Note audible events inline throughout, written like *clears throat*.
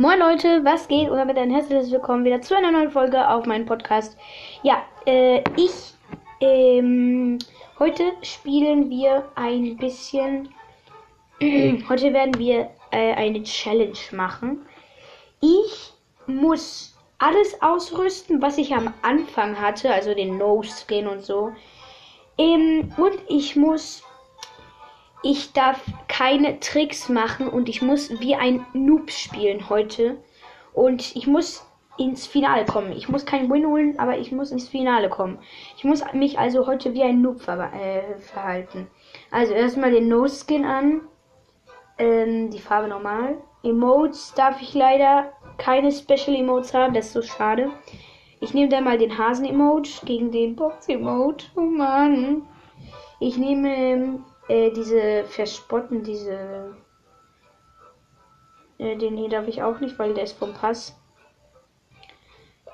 Moin Leute, was geht? Und damit ein herzliches Willkommen wieder zu einer neuen Folge auf meinem Podcast. Ja, äh, ich, ähm, heute spielen wir ein bisschen, *clears throat* heute werden wir äh, eine Challenge machen. Ich muss alles ausrüsten, was ich am Anfang hatte, also den No-Skin und so. Ähm, und ich muss ich darf keine Tricks machen und ich muss wie ein Noob spielen heute. Und ich muss ins Finale kommen. Ich muss keinen Win holen, aber ich muss ins Finale kommen. Ich muss mich also heute wie ein Noob ver äh, verhalten. Also erstmal den No-Skin an. Ähm, die Farbe normal. Emotes darf ich leider keine Special Emotes haben, das ist so schade. Ich nehme dann mal den Hasen-Emote gegen den Box-Emote. Oh Mann. Ich nehme äh, diese Verspotten, diese. Äh, den hier darf ich auch nicht, weil der ist vom Pass.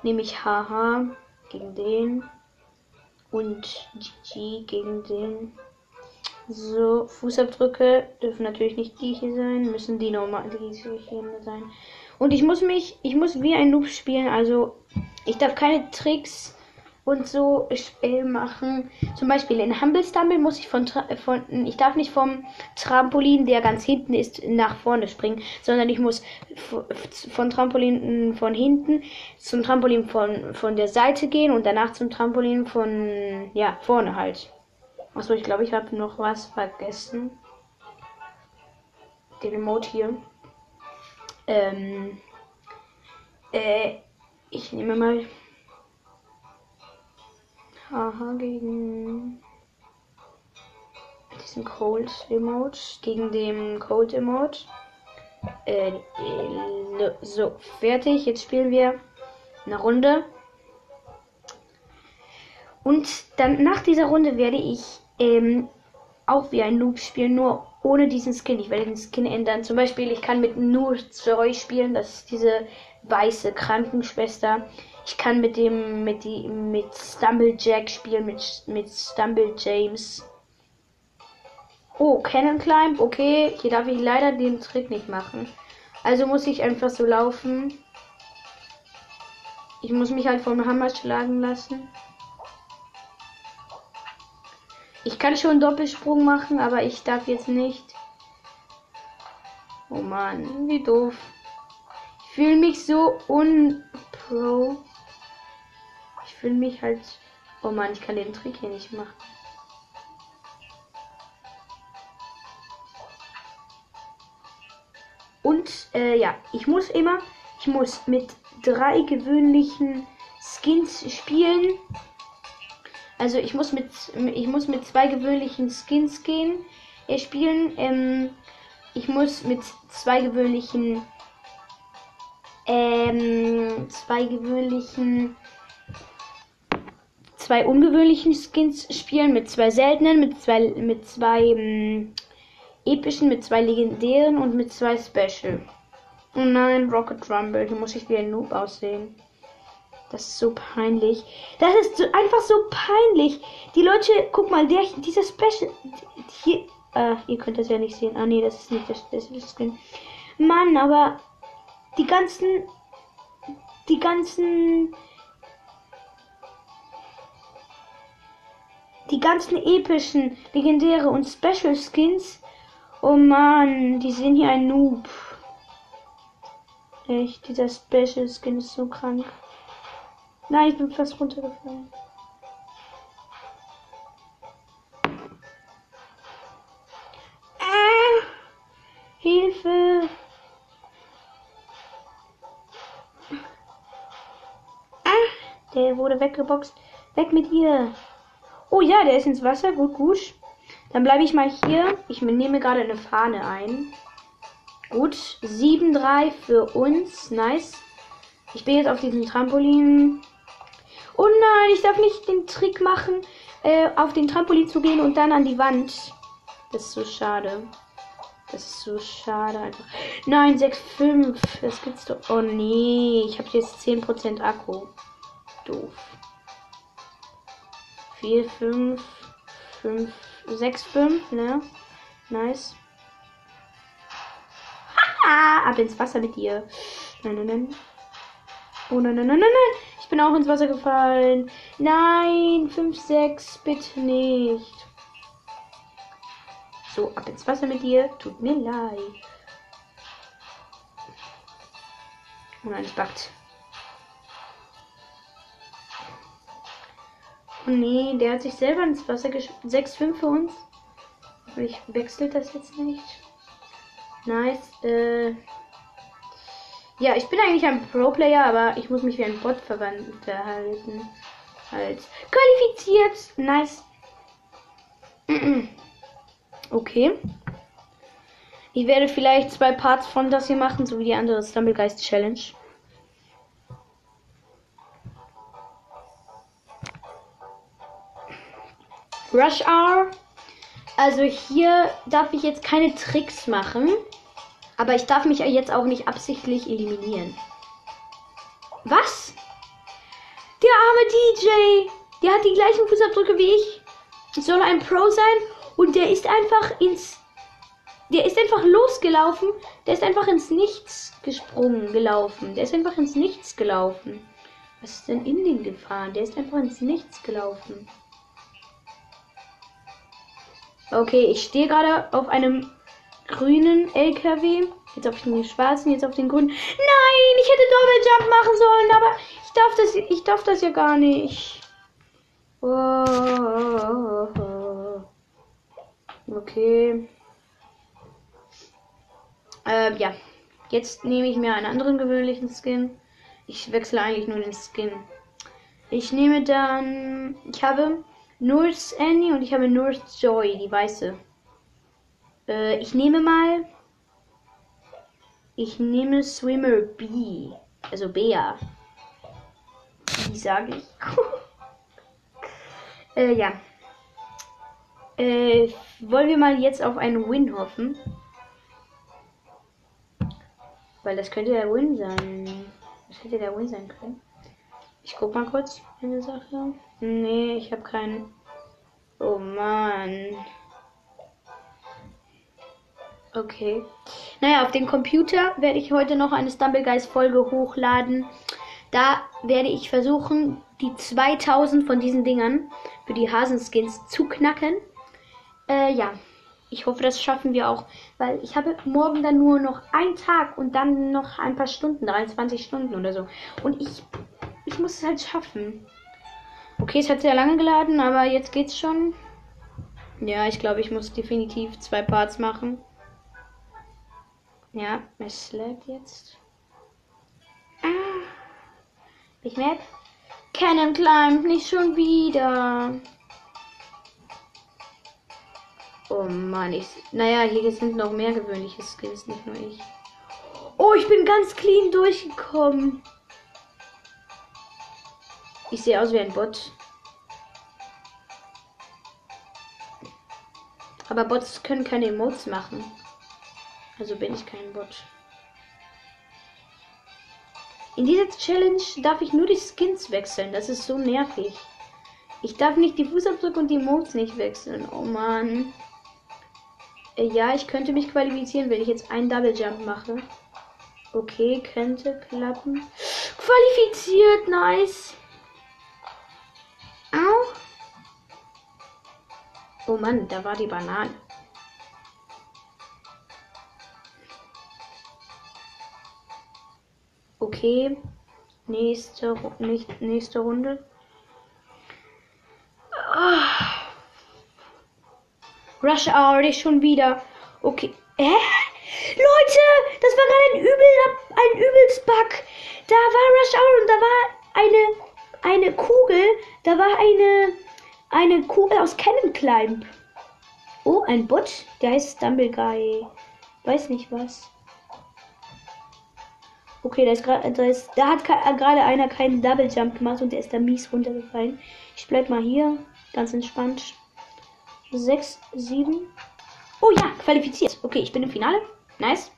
Nehme ich Haha gegen den. Und GG gegen den. So, Fußabdrücke dürfen natürlich nicht die hier sein, müssen die normal die hier sein. Und ich muss mich, ich muss wie ein Noob spielen, also ich darf keine Tricks und so äh, machen. Zum Beispiel in Humble Stumble muss ich von, von, ich darf nicht vom Trampolin, der ganz hinten ist, nach vorne springen, sondern ich muss von Trampolin von hinten zum Trampolin von, von der Seite gehen und danach zum Trampolin von, ja, vorne halt. Achso, ich glaube, ich habe noch was vergessen. Den Remote hier. Ähm, äh, ich nehme mal Haha gegen diesen Cold Emote. Gegen den Cold Emote. Äh, äh, so, fertig. Jetzt spielen wir eine Runde. Und dann nach dieser Runde werde ich ähm, auch wie ein Noob spielen, nur ohne diesen Skin. Ich werde den Skin ändern. Zum Beispiel, ich kann mit nur Joy spielen. Das ist diese weiße Krankenschwester. Ich kann mit dem, mit die, mit Stumblejack spielen, mit, mit Stumble James. Oh, Cannon Climb, okay. Hier darf ich leider den Trick nicht machen. Also muss ich einfach so laufen. Ich muss mich halt vom Hammer schlagen lassen. Ich kann schon Doppelsprung machen, aber ich darf jetzt nicht. Oh Mann, wie doof. Ich fühle mich so unpro will mich halt. Oh man, ich kann den Trick hier nicht machen. Und äh, ja, ich muss immer, ich muss mit drei gewöhnlichen Skins spielen. Also ich muss mit, ich muss mit zwei gewöhnlichen Skins gehen, äh, spielen. Ähm, ich muss mit zwei gewöhnlichen, ähm, zwei gewöhnlichen zwei ungewöhnlichen Skins spielen, mit zwei seltenen, mit zwei, mit zwei ähm, epischen, mit zwei legendären und mit zwei Special. Oh nein, Rocket Rumble, hier muss ich wie ein Noob aussehen. Das ist so peinlich. Das ist so, einfach so peinlich. Die Leute, guck mal, der, dieser Special. Hier, äh, ihr könnt das ja nicht sehen. Ah, nee, das ist nicht das Special Skin. Mann, aber die ganzen. Die ganzen Die ganzen epischen, legendäre und Special Skins. Oh man, die sind hier ein Noob. Echt, dieser Special Skin ist so krank. Nein, ich bin fast runtergefallen. Ah, Hilfe! Ah, der wurde weggeboxt. Weg mit ihr! Oh ja, der ist ins Wasser. Gut, gut. Dann bleibe ich mal hier. Ich nehme gerade eine Fahne ein. Gut. 7-3 für uns. Nice. Ich bin jetzt auf diesem Trampolin. Oh nein, ich darf nicht den Trick machen, äh, auf den Trampolin zu gehen und dann an die Wand. Das ist so schade. Das ist so schade einfach. Nein, 6-5. Das gibt's doch. Oh nee, ich habe jetzt 10% Akku. Doof. 4, 5, 5, 6, 5, ne? Nice. Ah, ab ins Wasser mit dir. Nein, nein, nein. Oh nein, nein, nein, nein, nein. Ich bin auch ins Wasser gefallen. Nein, 5, 6, bitte nicht. So, ab ins Wasser mit dir. Tut mir leid. Oh nein, es backt. Oh nee, der hat sich selber ins Wasser geschmissen. 6-5 für uns. Ich wechsle das jetzt nicht. Nice. Äh ja, ich bin eigentlich ein Pro-Player, aber ich muss mich wie ein Bot verhalten. Halt. Qualifiziert. Nice. *clears throat* Okay. Ich werde vielleicht zwei Parts von das hier machen, so wie die andere Stumblegeist Challenge. Rush Hour. Also hier darf ich jetzt keine Tricks machen. Aber ich darf mich jetzt auch nicht absichtlich eliminieren. Was? Der arme DJ. Der hat die gleichen Fußabdrücke wie ich. Soll ein Pro sein. Und der ist einfach ins... Der ist einfach losgelaufen. Der ist einfach ins Nichts gesprungen, gelaufen. Der ist einfach ins Nichts gelaufen. Was ist denn in den gefahren? Der ist einfach ins Nichts gelaufen. Okay, ich stehe gerade auf einem grünen LKW. Jetzt auf den schwarzen, jetzt auf den grünen. Nein, ich hätte Doppeljump machen sollen, aber ich darf das, ich darf das ja gar nicht. Oh, okay. Ähm, ja. Jetzt nehme ich mir einen anderen gewöhnlichen Skin. Ich wechsle eigentlich nur den Skin. Ich nehme dann. Ich habe North Annie und ich habe North Joy, die weiße. Äh, ich nehme mal. Ich nehme Swimmer B. Also Bea. Wie sage ich? *laughs* äh, ja. Äh, wollen wir mal jetzt auf einen Win hoffen? Weil das könnte der Win sein. Das hätte der Win sein können. Ich guck mal kurz eine Sache. Nee, ich habe keinen. Oh Mann. Okay. Naja, auf dem Computer werde ich heute noch eine Stumblegeist-Folge hochladen. Da werde ich versuchen, die 2000 von diesen Dingern für die Hasenskins zu knacken. Äh, ja. Ich hoffe, das schaffen wir auch, weil ich habe morgen dann nur noch einen Tag und dann noch ein paar Stunden, 23 Stunden oder so. Und ich, ich muss es halt schaffen. Okay, es hat sehr lange geladen, aber jetzt geht's schon. Ja, ich glaube, ich muss definitiv zwei Parts machen. Ja, es lädt jetzt. Ah. Ich Map. Cannon Climb, nicht schon wieder. Oh Mann, ich. Naja, hier sind noch mehr gewöhnliche Skins, nicht nur ich. Oh, ich bin ganz clean durchgekommen. Ich sehe aus wie ein Bot. Aber Bots können keine Emotes machen. Also bin ich kein Bot. In dieser Challenge darf ich nur die Skins wechseln. Das ist so nervig. Ich darf nicht die Fußabdrücke und die Emotes nicht wechseln. Oh Mann. Äh, ja, ich könnte mich qualifizieren, wenn ich jetzt einen Double Jump mache. Okay, könnte klappen. Qualifiziert, nice. Oh Mann, da war die Banane. Okay. Nächste, nicht, nächste Runde. Oh. Rush ich schon wieder. Okay. Hä? Leute, das war gerade ein übel, ein übelst Bug. Da war Rush Hour und da war eine, eine Kugel. Da war eine, eine Kugel aus Cannon Climb. Oh, ein Bot. Der heißt Stumbleguy. Weiß nicht was. Okay, da ist gerade, da hat gerade einer keinen Double Jump gemacht und der ist da mies runtergefallen. Ich bleib mal hier, ganz entspannt. 6, 7. Oh ja, qualifiziert. Okay, ich bin im Finale. Nice.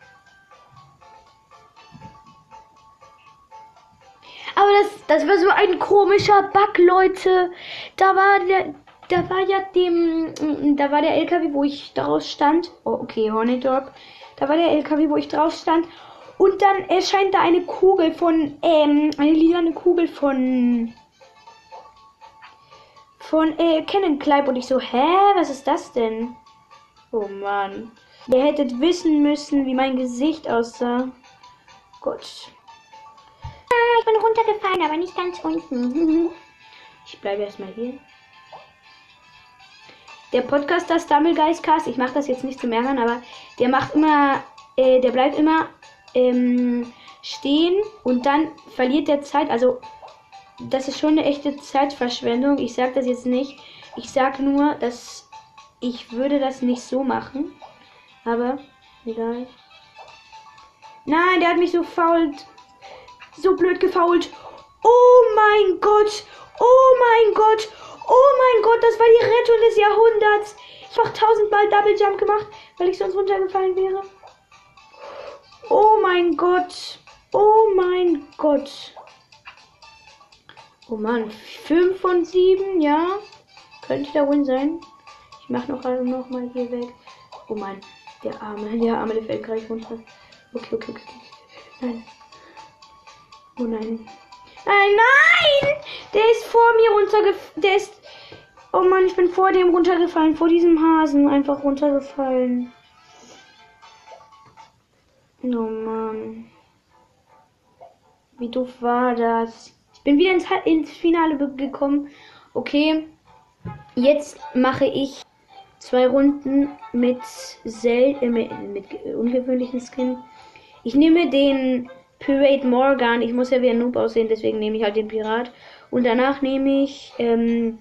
Aber das, das war so ein komischer Bug, Leute. Da war der, da war ja dem, da war der LKW, wo ich daraus stand. Oh, okay, Hornet Drop. Da war der LKW, wo ich drauf stand. Und dann erscheint da eine Kugel von, ähm, eine lilane Kugel von, von, äh, Cannon Clive. Und ich so, hä, was ist das denn? Oh Mann. Ihr hättet wissen müssen, wie mein Gesicht aussah. Gott. Ich bin runtergefallen, aber nicht ganz unten. *laughs* Ich bleibe erstmal hier. Der Podcaster Stumblegeistcast, ich mache das jetzt nicht zum Ärgern, aber der macht immer, äh, der bleibt immer ähm, stehen und dann verliert der Zeit. Also, das ist schon eine echte Zeitverschwendung. Ich sage das jetzt nicht. Ich sage nur, dass ich würde das nicht so machen. Aber, egal. Nein, der hat mich so fault. So blöd gefault. Oh mein Gott. Oh mein Gott. Oh mein Gott, das war die Rettung des Jahrhunderts. Ich habe tausendmal Double Jump gemacht, weil ich sonst runtergefallen wäre. Oh mein Gott. Oh mein Gott. Oh Mann, 5 von 7, ja. Könnte der Win sein. Ich mache noch, noch mal hier weg. Oh Mann, der Arme, der Arme, der fällt gleich runter. Okay, okay, okay. Nein. Oh nein. Nein, nein! Der ist vor mir runtergefallen. Der ist. Oh Mann, ich bin vor dem runtergefallen. Vor diesem Hasen einfach runtergefallen. Oh Mann. Wie doof war das? Ich bin wieder ins, ins Finale gekommen. Okay. Jetzt mache ich zwei Runden mit, sel äh, mit, mit ungewöhnlichen Skin. Ich nehme den Pirate Morgan. Ich muss ja wie ein Noob aussehen, deswegen nehme ich halt den Pirat. Und danach nehme ich ähm,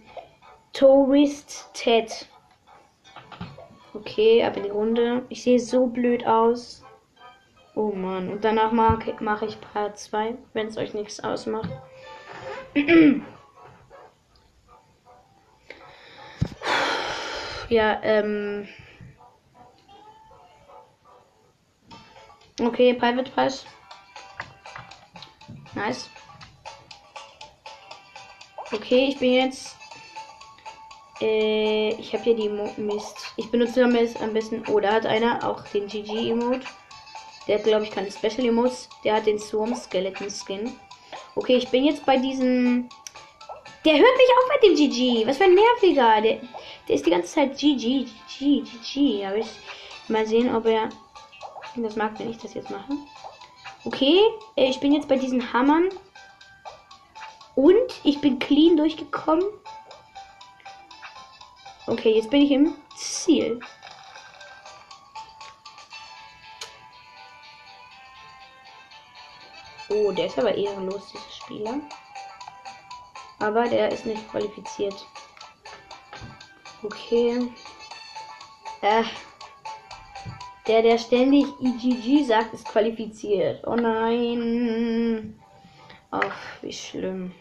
Tourist Ted. Okay, ab in die Runde. Ich sehe so blöd aus. Oh Mann. Und danach mache mach ich Part 2, wenn es euch nichts ausmacht. ja, ähm. Okay, Private Pass. Nice. Okay, ich bin jetzt. Äh, ich habe hier die Mo Mist. Ich benutze am besten. Oh, da hat einer auch den GG-Emote. Der hat, glaube ich, keine Special Emotes. Der hat den Swarm Skeleton Skin. Okay, ich bin jetzt bei diesem. Der hört nicht auf mit dem GG. Was für ein nerviger. Der, der ist die ganze Zeit GG, GG, GG. Aber ich mal sehen, ob er. Das mag, wenn ich das jetzt mache. Okay, äh, ich bin jetzt bei diesen Hammern. Und ich bin clean durchgekommen. Okay, jetzt bin ich im Ziel. Oh, der ist aber ehrenlos, dieser Spieler. Aber der ist nicht qualifiziert. Okay. Äh, der, der ständig IGG sagt, ist qualifiziert. Oh nein. Ach, wie schlimm.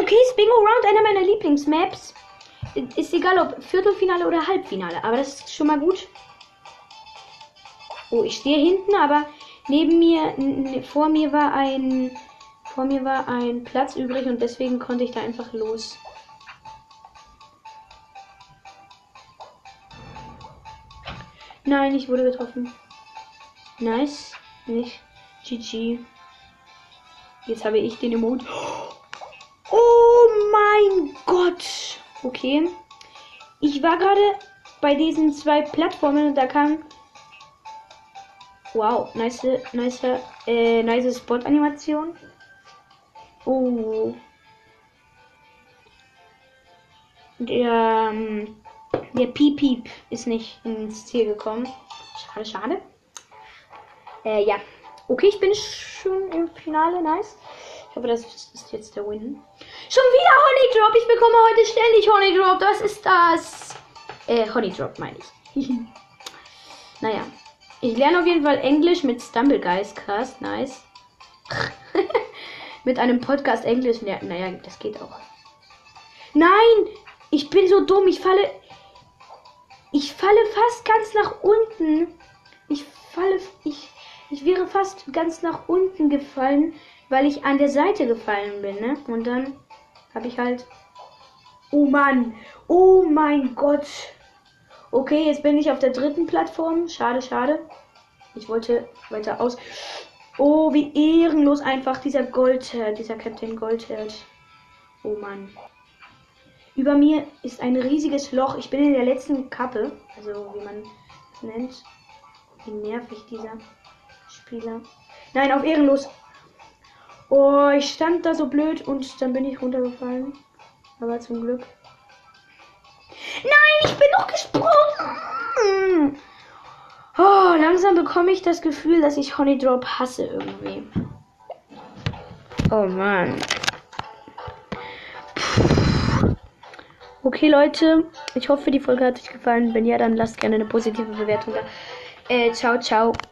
Okay, Spingo Round, einer meiner Lieblingsmaps. Ist egal, ob Viertelfinale oder Halbfinale, aber das ist schon mal gut. Oh, ich stehe hinten, aber neben mir, vor mir war ein, vor mir war ein Platz übrig und deswegen konnte ich da einfach los. Nein, ich wurde getroffen. Nice. Nicht. GG. Jetzt habe ich den Emote. Oh mein Gott. Okay. Ich war gerade bei diesen zwei Plattformen und da kam. Wow, nice, nice, äh, nice Spot-Animation. Oh. Der, ähm, der Piep Piep ist nicht ins Ziel gekommen. Schade, schade. Äh, ja. Okay, ich bin schon im Finale. Nice. Ich hoffe, das ist jetzt der Win. Schon wieder Honey Drop. Ich bekomme heute ständig Honey Drop. Was ist das? Äh, Honey Drop meine ich. *laughs* naja. Ich lerne auf jeden Fall Englisch mit Stumblegeist Cast. Nice. *laughs* mit einem Podcast Englisch. Naja, das geht auch. Nein! Ich bin so dumm. Ich falle. Ich falle fast ganz nach unten. Ich falle. Ich, ich wäre fast ganz nach unten gefallen, weil ich an der Seite gefallen bin, ne? Und dann habe ich halt. Oh Mann! Oh mein Gott! Okay, jetzt bin ich auf der dritten Plattform. Schade, schade. Ich wollte weiter aus. Oh, wie ehrenlos einfach dieser Goldherd, dieser Captain Goldherd. Oh Mann. Über mir ist ein riesiges Loch. Ich bin in der letzten Kappe. Also, wie man es nennt. Wie nervig dieser Spieler. Nein, auf ehrenlos. Oh, ich stand da so blöd und dann bin ich runtergefallen. Aber zum Glück. Nein, ich bin noch gesprungen. Oh, langsam bekomme ich das Gefühl, dass ich Honey Drop hasse irgendwie. Oh Mann. Okay, Leute. Ich hoffe, die Folge hat euch gefallen. Wenn ja, dann lasst gerne eine positive Bewertung da. Äh, ciao, ciao.